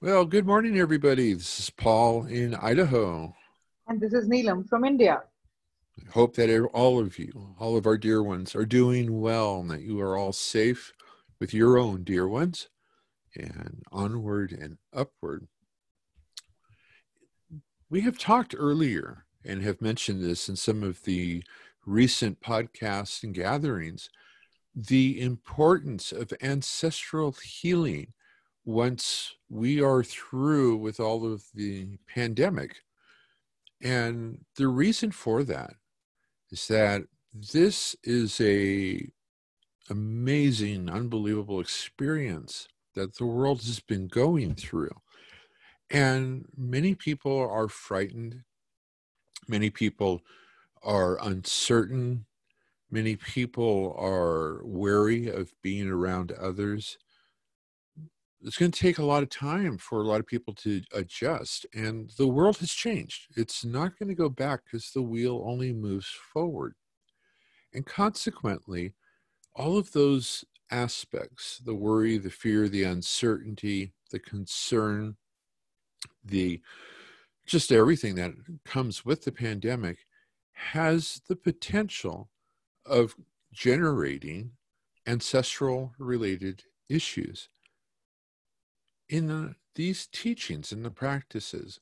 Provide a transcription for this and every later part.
Well, good morning, everybody. This is Paul in Idaho. And this is Neelam from India. I hope that all of you, all of our dear ones, are doing well and that you are all safe with your own dear ones and onward and upward. We have talked earlier and have mentioned this in some of the recent podcasts and gatherings the importance of ancestral healing once we are through with all of the pandemic. And the reason for that is that this is a amazing, unbelievable experience that the world has been going through. And many people are frightened. Many people are uncertain. Many people are wary of being around others it's going to take a lot of time for a lot of people to adjust and the world has changed. It's not going to go back because the wheel only moves forward. And consequently all of those aspects the worry the fear the uncertainty the concern the just everything that comes with the pandemic has the potential of generating ancestral related issues in the, these teachings and the practices,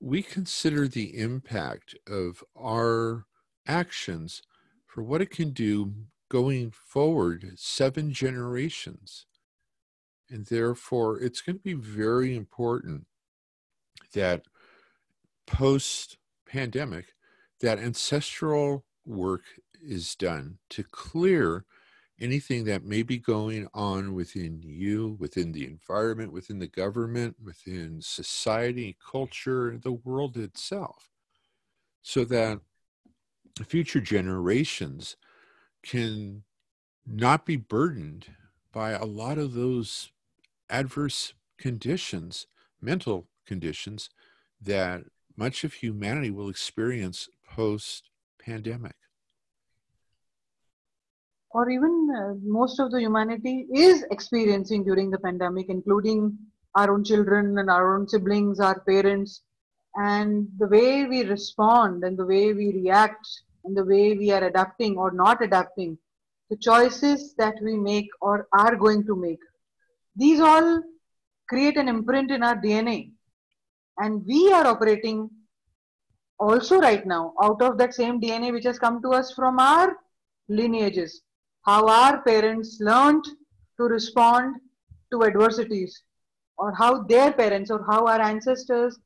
we consider the impact of our actions for what it can do going forward seven generations. And therefore, it's going to be very important that post pandemic, that ancestral work is done to clear anything that may be going on within you, within the environment, within the government, within society, culture, the world itself, so that future generations can not be burdened by a lot of those adverse conditions, mental conditions, that much of humanity will experience post pandemic or even uh, most of the humanity is experiencing during the pandemic, including our own children and our own siblings, our parents, and the way we respond and the way we react and the way we are adapting or not adapting, the choices that we make or are going to make. These all create an imprint in our DNA. And we are operating also right now out of that same DNA which has come to us from our lineages how our parents learned to respond to adversities or how their parents or how our ancestors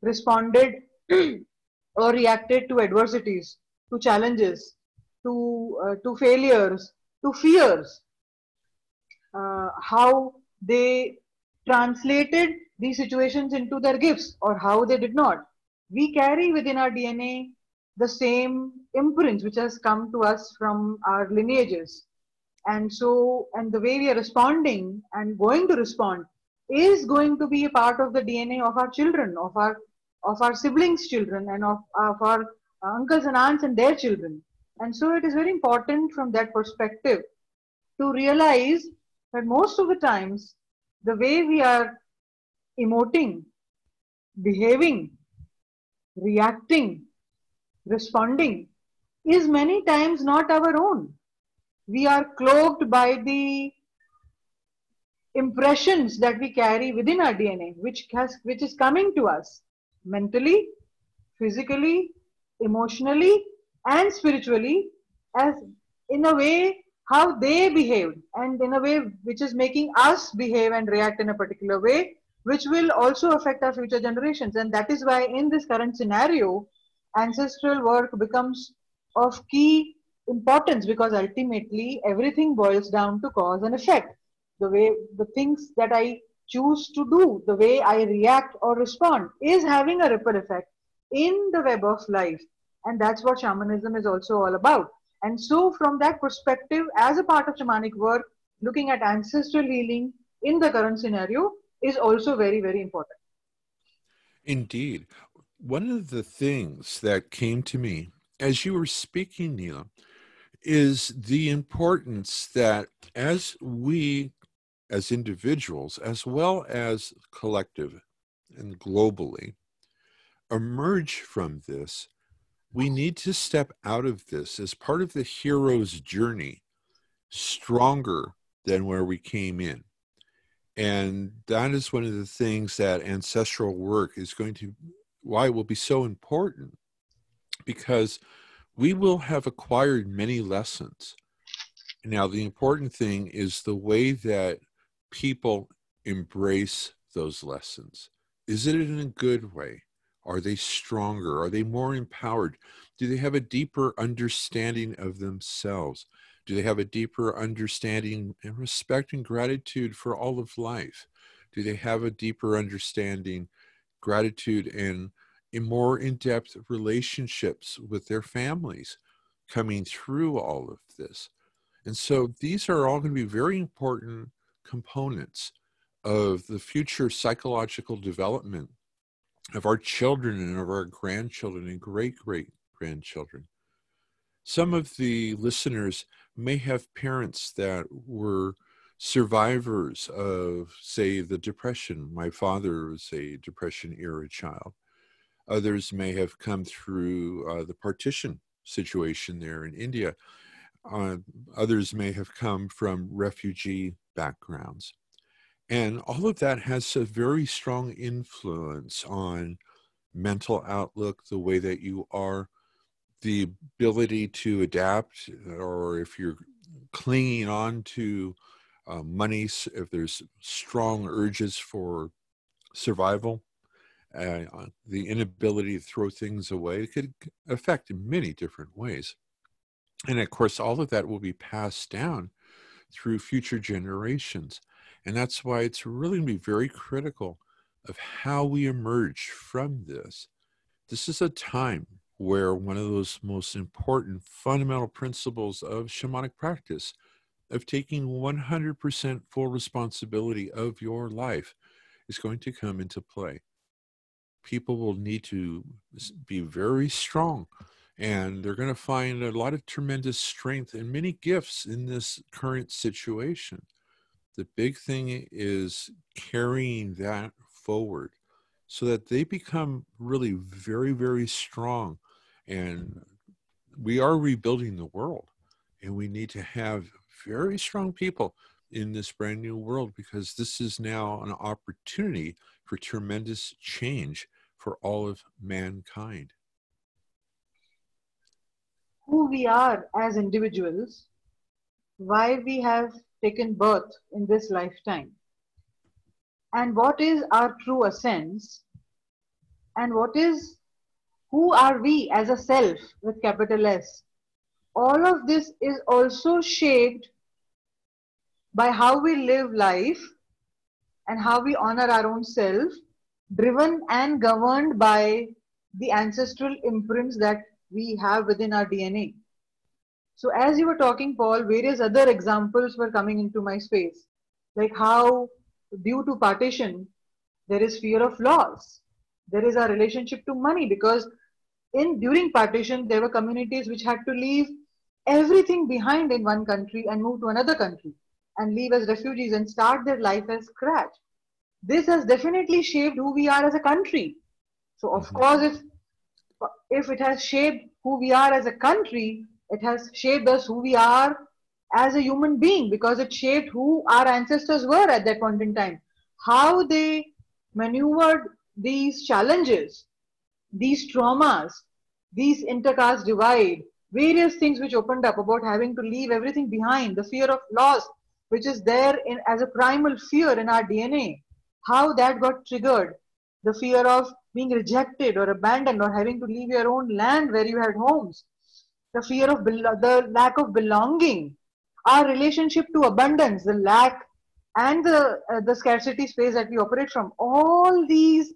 responded or reacted to adversities to challenges to uh, to failures to fears uh, how they translated these situations into their gifts or how they did not. We carry within our dna the same imprints which has come to us from our lineages. And so and the way we are responding and going to respond is going to be a part of the dna of our children of our of our siblings children and of, of our uncles and aunts and their children. And so it is very important from that perspective to realize that most of the times the way we are emoting behaving reacting responding is many times not our own. We are cloaked by the impressions that we carry within our DNA, which has which is coming to us mentally, physically, emotionally, and spiritually, as in a way how they behaved, and in a way which is making us behave and react in a particular way, which will also affect our future generations. And that is why in this current scenario, ancestral work becomes of key importance because ultimately everything boils down to cause and effect. The way the things that I choose to do, the way I react or respond is having a ripple effect in the web of life. And that's what shamanism is also all about. And so, from that perspective, as a part of shamanic work, looking at ancestral healing in the current scenario is also very, very important. Indeed one of the things that came to me as you were speaking, Neela, is the importance that as we as individuals as well as collective and globally emerge from this, we need to step out of this as part of the hero's journey stronger than where we came in. And that is one of the things that ancestral work is going to, why it will be so important, because we will have acquired many lessons. Now, the important thing is the way that people embrace those lessons. Is it in a good way? Are they stronger? Are they more empowered? Do they have a deeper understanding of themselves? Do they have a deeper understanding and respect and gratitude for all of life? Do they have a deeper understanding, gratitude, and in more in depth relationships with their families coming through all of this? And so these are all going to be very important components of the future psychological development of our children and of our grandchildren and great great grandchildren. Some of the listeners may have parents that were survivors of, say, the Depression. My father was a Depression era child. Others may have come through uh, the partition situation there in India. Uh, others may have come from refugee backgrounds. And all of that has a very strong influence on mental outlook, the way that you are, the ability to adapt, or if you're clinging on to uh, money, if there's strong urges for survival, uh, the inability to throw things away, it could affect in many different ways. And of course, all of that will be passed down through future generations. And that's why it's really going to be very critical of how we emerge from this. This is a time where one of those most important fundamental principles of shamanic practice of taking 100% full responsibility of your life is going to come into play. People will need to be very strong and they're going to find a lot of tremendous strength and many gifts in this current situation. The big thing is carrying that forward so that they become really very, very strong. And we are rebuilding the world, and we need to have very strong people in this brand new world because this is now an opportunity for tremendous change for all of mankind who we are as individuals, why we have taken birth in this lifetime, and what is our true essence, and what is who are we as a self with capital S. All of this is also shaped by how we live life and how we honor our own self, driven and governed by the ancestral imprints that we have within our DNA. So as you were talking, Paul, various other examples were coming into my space, like how due to partition, there is fear of loss. There is a relationship to money because in during partition, there were communities which had to leave everything behind in one country and move to another country and leave as refugees and start their life as scratch. This has definitely shaped who we are as a country. So of mm-hmm. course, if if it has shaped who we are as a country, it has shaped us who we are as a human being because it shaped who our ancestors were at that point in time. How they maneuvered these challenges, these traumas, these intercaste divide, various things which opened up about having to leave everything behind, the fear of loss, which is there in, as a primal fear in our DNA, how that got triggered, the fear of being rejected or abandoned or having to leave your own land where you had homes, the fear of the lack of belonging, our relationship to abundance, the lack and the, uh, the scarcity space that we operate from, all these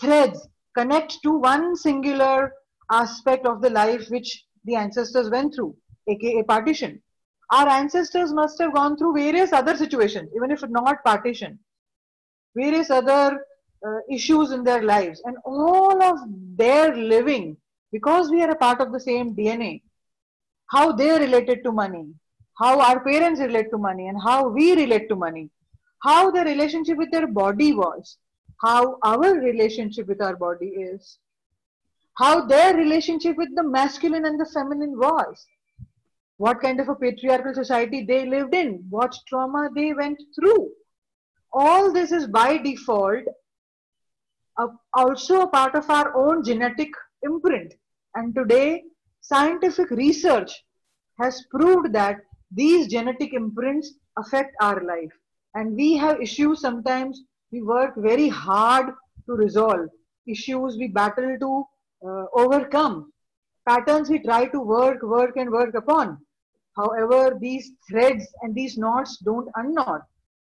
threads connect to one singular aspect of the life which the ancestors went through, aka partition. Our ancestors must have gone through various other situations, even if not partition, various other uh, issues in their lives. And all of their living because we are a part of the same dna how they related to money how our parents relate to money and how we relate to money how the relationship with their body was, how our relationship with our body is, how their relationship with the masculine and the feminine was, what kind of a patriarchal society they lived in, what trauma they went through. All this is by default uh, also a part of our own genetic imprint. And today, scientific research has proved that these genetic imprints affect our life. And we have issues sometimes we work very hard to resolve, issues we battle to uh, overcome, patterns we try to work, work, and work upon. However, these threads and these knots don't unknot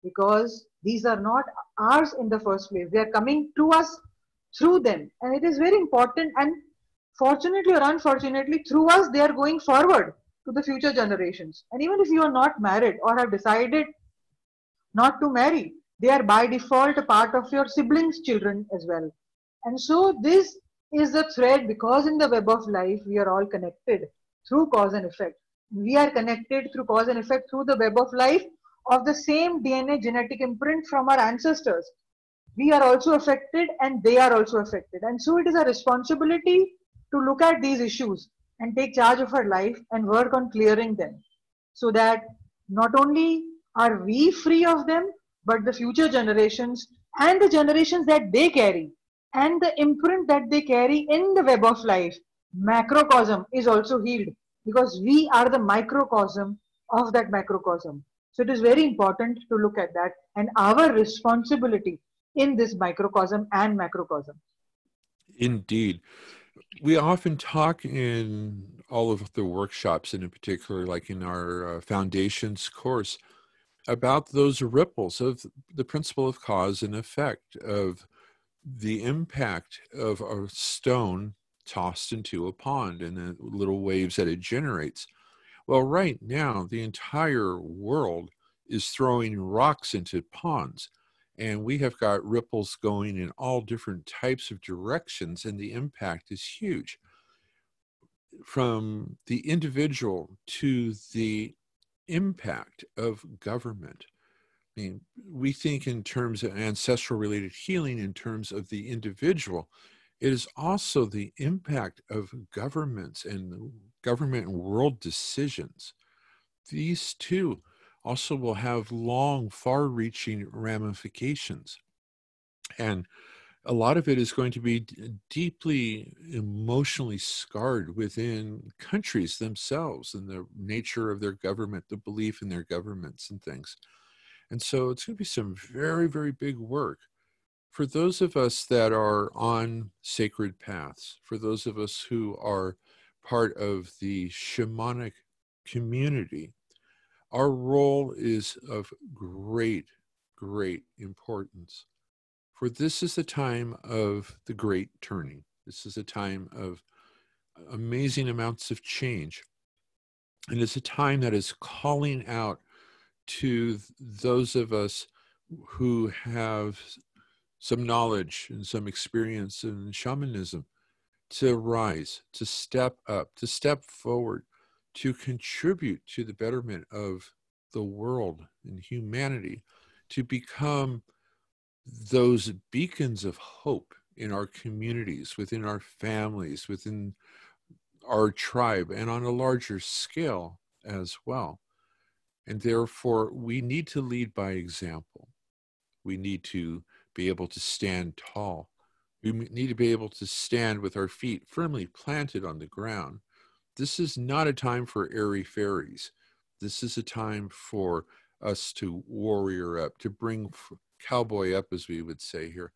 because these are not ours in the first place. They are coming to us through them. And it is very important. And fortunately or unfortunately, through us, they are going forward to the future generations. And even if you are not married or have decided not to marry, they are by default a part of your siblings' children as well. And so this is the thread because in the web of life, we are all connected through cause and effect. We are connected through cause and effect through the web of life of the same DNA genetic imprint from our ancestors. We are also affected and they are also affected. And so it is a responsibility to look at these issues and take charge of our life and work on clearing them so that not only are we free of them, but the future generations and the generations that they carry and the imprint that they carry in the web of life, macrocosm is also healed because we are the microcosm of that macrocosm. So it is very important to look at that and our responsibility in this microcosm and macrocosm. Indeed. We often talk in all of the workshops, and in particular, like in our uh, foundations course, about those ripples of the principle of cause and effect, of the impact of a stone tossed into a pond and the little waves that it generates. Well, right now, the entire world is throwing rocks into ponds, and we have got ripples going in all different types of directions, and the impact is huge. From the individual to the impact of government. I mean, we think in terms of ancestral related healing, in terms of the individual. It is also the impact of governments and government and world decisions. These two also will have long, far reaching ramifications. And a lot of it is going to be deeply emotionally scarred within countries themselves and the nature of their government, the belief in their governments and things. And so it's going to be some very, very big work. For those of us that are on sacred paths, for those of us who are part of the shamanic community, our role is of great, great importance. For this is the time of the great turning. This is a time of amazing amounts of change. And it's a time that is calling out to those of us who have some knowledge and some experience in shamanism to rise, to step up, to step forward, to contribute to the betterment of the world and humanity, to become those beacons of hope in our communities, within our families, within our tribe, and on a larger scale as well. And therefore, we need to lead by example. We need to be able to stand tall. We need to be able to stand with our feet firmly planted on the ground. This is not a time for airy fairies. This is a time for us to warrior up, to bring cowboy up, as we would say here,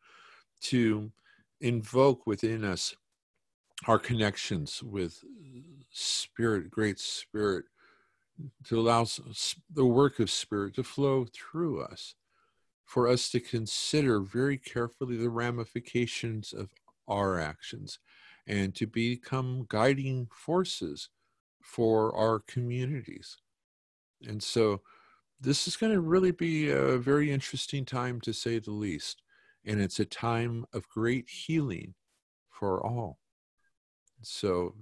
to invoke within us our connections with spirit, great spirit, to allow the work of spirit to flow through us, for us to consider very carefully the ramifications of our actions and to become guiding forces for our communities. And so, this is going to really be a very interesting time to say the least. And it's a time of great healing for all. So,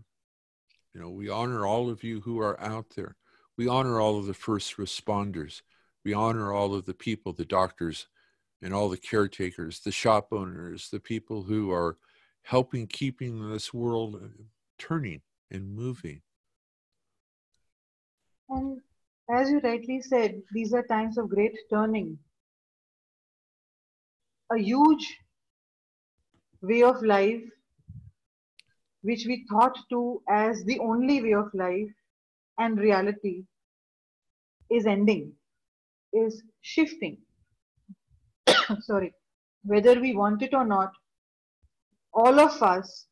you know, we honor all of you who are out there. We honor all of the first responders. We honor all of the people, the doctors, and all the caretakers, the shop owners, the people who are helping keeping this world uh, turning and moving. And as you rightly said, these are times of great turning. A huge way of life, which we thought to as the only way of life and reality, is ending, is shifting. Sorry, whether we want it or not, all of us,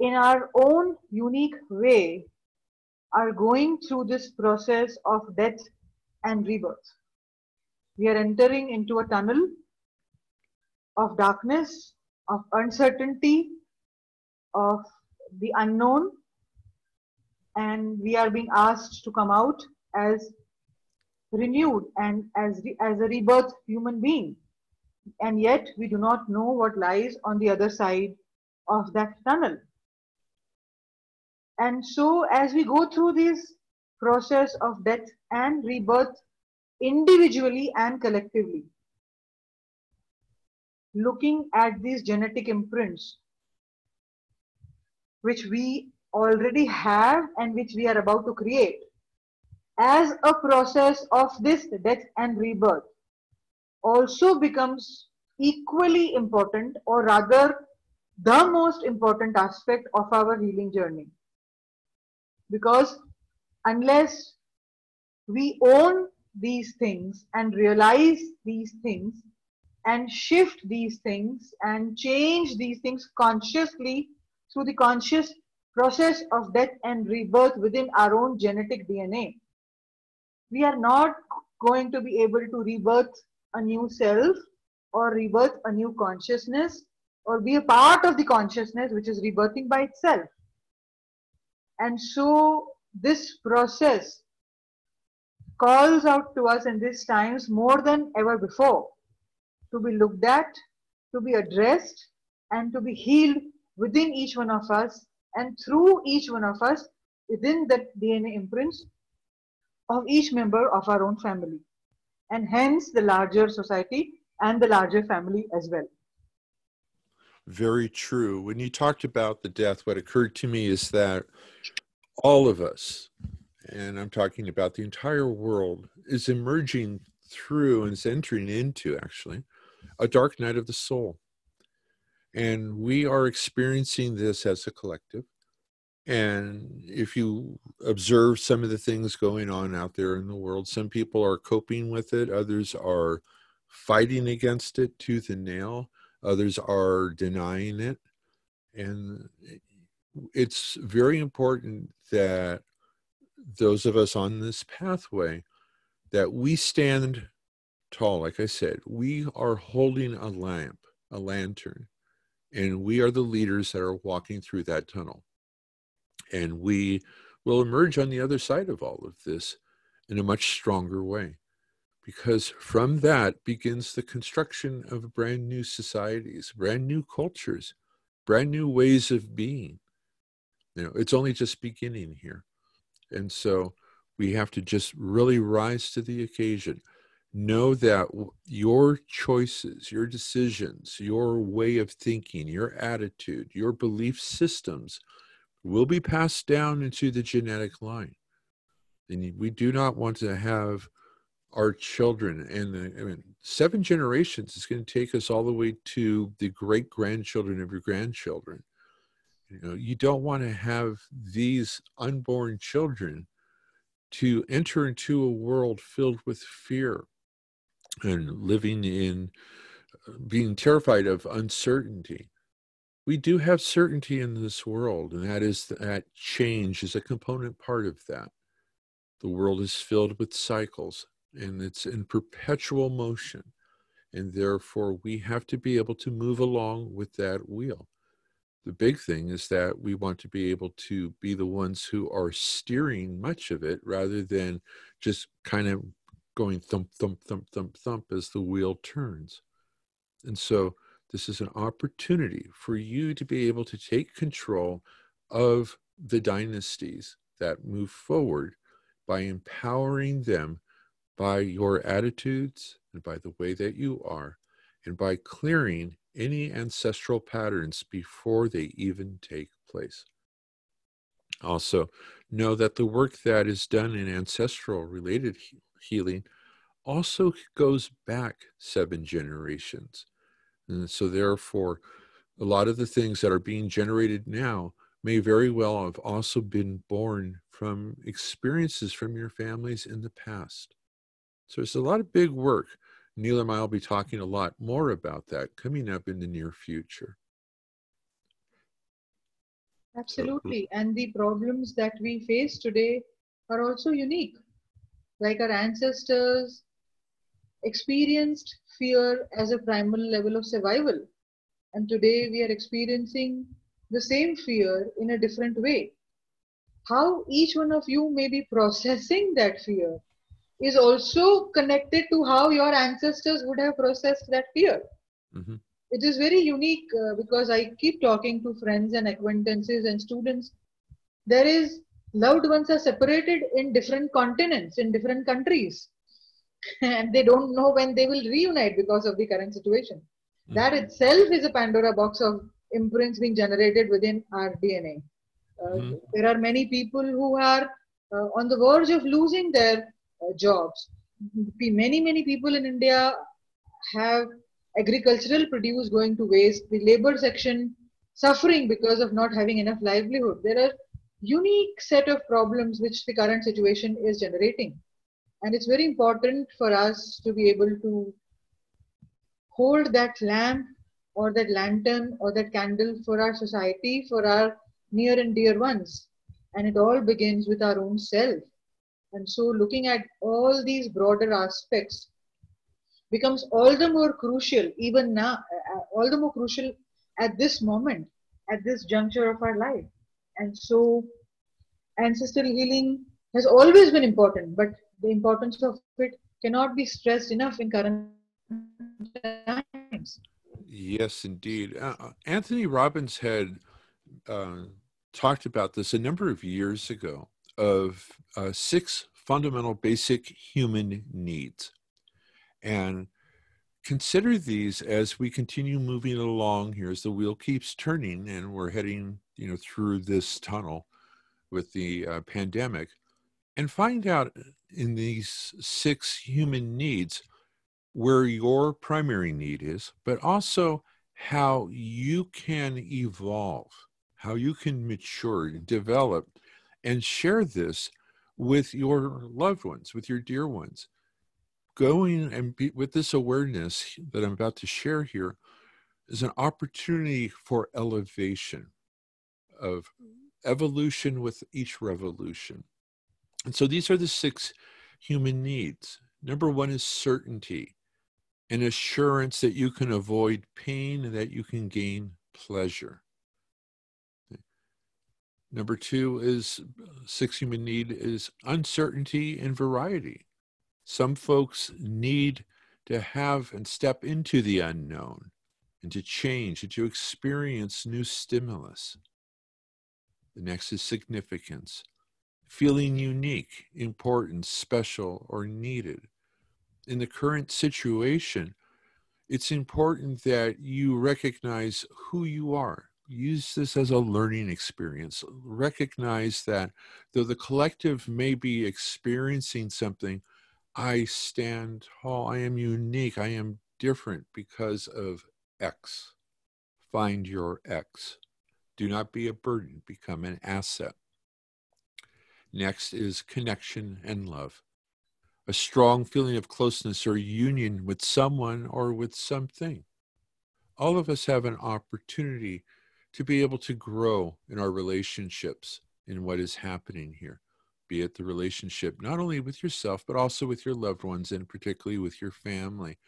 in our own unique way, are going through this process of death and rebirth. We are entering into a tunnel of darkness, of uncertainty, of the unknown, and we are being asked to come out as renewed and as, as a rebirth human being. And yet we do not know what lies on the other side of that tunnel. And so as we go through this process of death and rebirth individually and collectively, looking at these genetic imprints, which we already have and which we are about to create, as a process of this death and rebirth, also becomes equally important, or rather, the most important aspect of our healing journey. Because unless we own these things and realize these things and shift these things and change these things consciously through the conscious process of death and rebirth within our own genetic DNA, we are not going to be able to rebirth a new self or rebirth a new consciousness or be a part of the consciousness which is rebirthing by itself. And so this process calls out to us in these times more than ever before to be looked at, to be addressed, and to be healed within each one of us and through each one of us within the DNA imprints of each member of our own family, and hence the larger society and the larger family as well. Very true. When you talked about the death, what occurred to me is that all of us, and I'm talking about the entire world, is emerging through and is entering into actually a dark night of the soul. And we are experiencing this as a collective. And if you observe some of the things going on out there in the world, some people are coping with it, others are fighting against it tooth and nail, others are denying it. And it's very important that those of us on this pathway that we stand tall. Like i said we are holding a lamp a lantern and we are the leaders that are walking through that tunnel. And we will emerge on the other side of all of this in a much stronger way because from that begins the construction of brand new societies brand new cultures brand new ways of being you know, it's only just beginning here. And so we have to just really rise to the occasion. Know that your choices, your decisions, your way of thinking, your attitude, your belief systems will be passed down into the genetic line. And we do not want to have our children and the, I mean, seven generations is going to take us all the way to the great grandchildren of your grandchildren you know, you don't want to have these unborn children to enter into a world filled with fear and living in uh, being terrified of uncertainty. We do have certainty in this world, and that is that change is a component part of that. The world is filled with cycles and it's in perpetual motion. And therefore, we have to be able to move along with that wheel the big thing is that we want to be able to be the ones who are steering much of it rather than just kind of going thump, thump, thump, thump, thump as the wheel turns. And so this is an opportunity for you to be able to take control of the dynasties that move forward by empowering them by your attitudes and by the way that you are, and by clearing any ancestral patterns before they even take place. Also, know that the work that is done in ancestral related healing also goes back seven generations. And so, therefore, a lot of the things that are being generated now may very well have also been born from experiences from your families in the past. So, it's a lot of big work. Neil and I will be talking a lot more about that coming up in the near future. Mm. Absolutely. And the problems that we face today are also unique. Like our ancestors experienced fear as a primal level of survival. And today we are experiencing the same fear in a different way. How each one of you may be processing that fear is also connected to how your ancestors would have processed that fear. Mm-hmm. It is very unique uh, because I keep talking to friends and acquaintances and students. There is loved ones are separated in different continents, in different countries and they don't know when they will reunite because of the current situation. Mm-hmm. That itself is a Pandora box of imprints being generated within our DNA. Uh, mm-hmm. There are many people who are uh, on the verge of losing their uh, jobs. Many, many people in India have agricultural produce going to waste, the labor section suffering because of not having enough livelihood. There are unique set of problems which the current situation is generating. And it's very important for us to be able to hold that lamp or that lantern or that candle for our society, for our near and dear ones. And it all begins with our own self. And so, looking at all these broader aspects becomes all the more crucial, even now, uh, all the more crucial at this moment, at this juncture of our life. And so, ancestral healing has always been important, but the importance of it cannot be stressed enough in current times. Yes, indeed. Uh, uh, Anthony Robbins had uh, talked about this a number of years ago of uh, six fundamental basic human needs. And consider these as we continue moving along here as the wheel keeps turning and we're heading you know through this tunnel with the uh, pandemic and find out in these six human needs where your primary need is, but also how you can evolve, how you can mature, develop, and share this with your loved ones, with your dear ones. Going and be, with this awareness that I'm about to share here is an opportunity for elevation, of evolution with each revolution. And so these are the six human needs. Number one is certainty, an assurance that you can avoid pain and that you can gain pleasure. Number two is six human need is uncertainty and variety. Some folks need to have and step into the unknown and to change and to experience new stimulus. The next is significance feeling unique, important, special, or needed. In the current situation, it's important that you recognize who you are. Use this as a learning experience. Recognize that though the collective may be experiencing something, I stand tall, I am unique, I am different because of X. Find your X. Do not be a burden, become an asset. Next is connection and love. A strong feeling of closeness or union with someone or with something. All of us have an opportunity to be able to grow in our relationships in what is happening here, be it the relationship not only with yourself, but also with your loved ones and particularly with your family.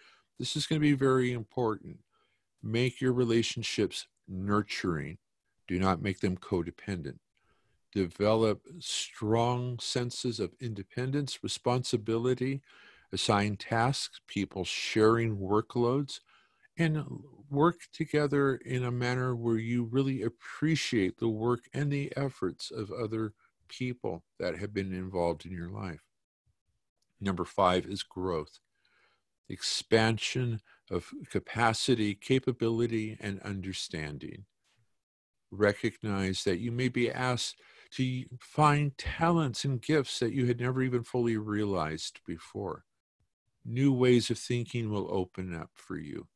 This is going to be very important. Make your relationships nurturing, do not make them codependent develop strong senses of independence, responsibility, assign tasks, people sharing workloads, and uh, work together in a manner where you really appreciate the work and the efforts of other people that have been involved in your life. Number five is growth, expansion of capacity, capability, and understanding. Recognize that you may be asked to find talents and gifts that you had never even fully realized before. New ways of thinking will open up for you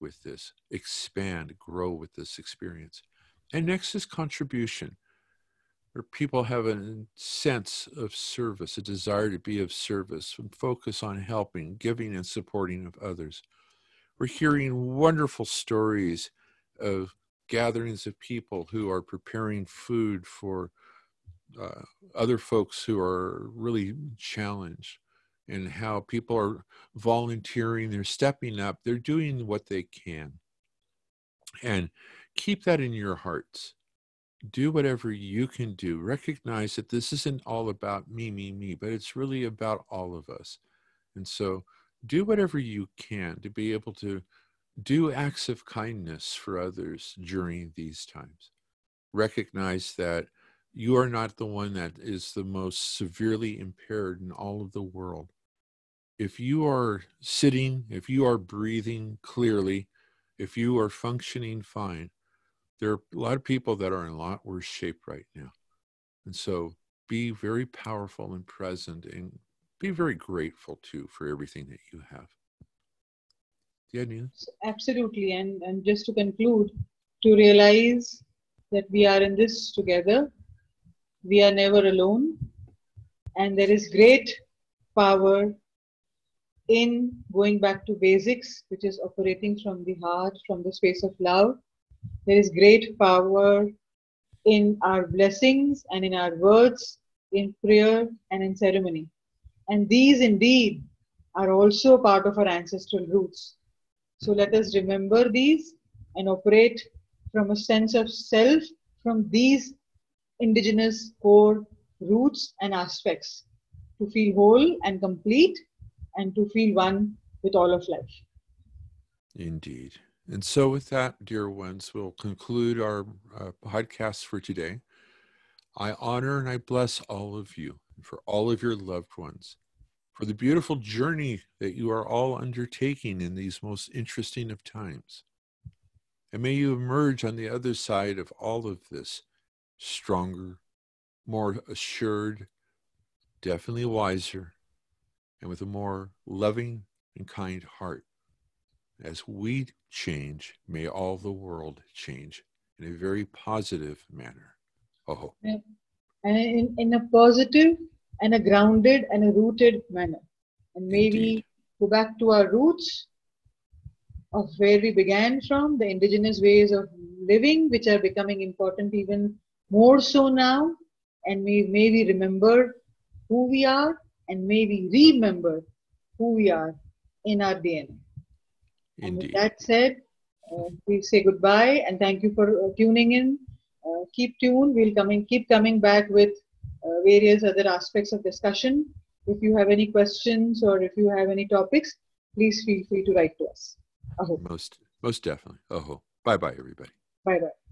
with this, expand, grow with this experience. And next is contribution, where people have a sense of service, a desire to be of service, and focus on helping, giving, and supporting of others. We're hearing wonderful stories of gatherings of people who are preparing food for uh, other folks who are really challenged and how people are volunteering, they're stepping up, they're doing what they can. And keep that in your hearts. Do whatever you can do. Recognize that this isn't all about me, me, me, but it's really about all of us. And so do whatever you can to be able to do acts of kindness for others during these times. Recognize that you are not the one that is the most severely impaired in all of the world. If you are sitting, if you are breathing clearly, if you are functioning fine, there are a lot of people that are in a lot worse shape right now. And so be very powerful and present and be very grateful too for everything that you have. Yeah, Nina? Absolutely. And, and just to conclude, to realize that we are in this together we are never alone, and there is great power in going back to basics, which is operating from the heart, from the space of love. There is great power in our blessings and in our words, in prayer and in ceremony. And these indeed are also part of our ancestral roots. So let us remember these and operate from a sense of self from these indigenous core roots and aspects to feel whole and complete and to feel one with all of life. Indeed. And so, with that, dear ones, we'll conclude our uh, podcast for today. I honor and I bless all of you for all of your loved ones, for the beautiful journey that you are all undertaking in these most interesting of times. And may you emerge on the other side of all of this stronger, more assured, definitely wiser, and with a more loving and kind heart. As we change, may all the world change in a very positive manner. Oh. And in, in a positive and a grounded and a rooted manner. And maybe go back to our roots of where we began from, the indigenous ways of living, which are becoming important even more so now, and may, may we remember who we are and may we remember who we are in our DNA. Indeed. And with that said, uh, we say goodbye and thank you for uh, tuning in. Uh, keep tuned. We'll coming, keep coming back with uh, various other aspects of discussion. If you have any questions or if you have any topics, please feel free to write to us. Aho. Most, most definitely. Aho. Bye bye, everybody. Bye bye.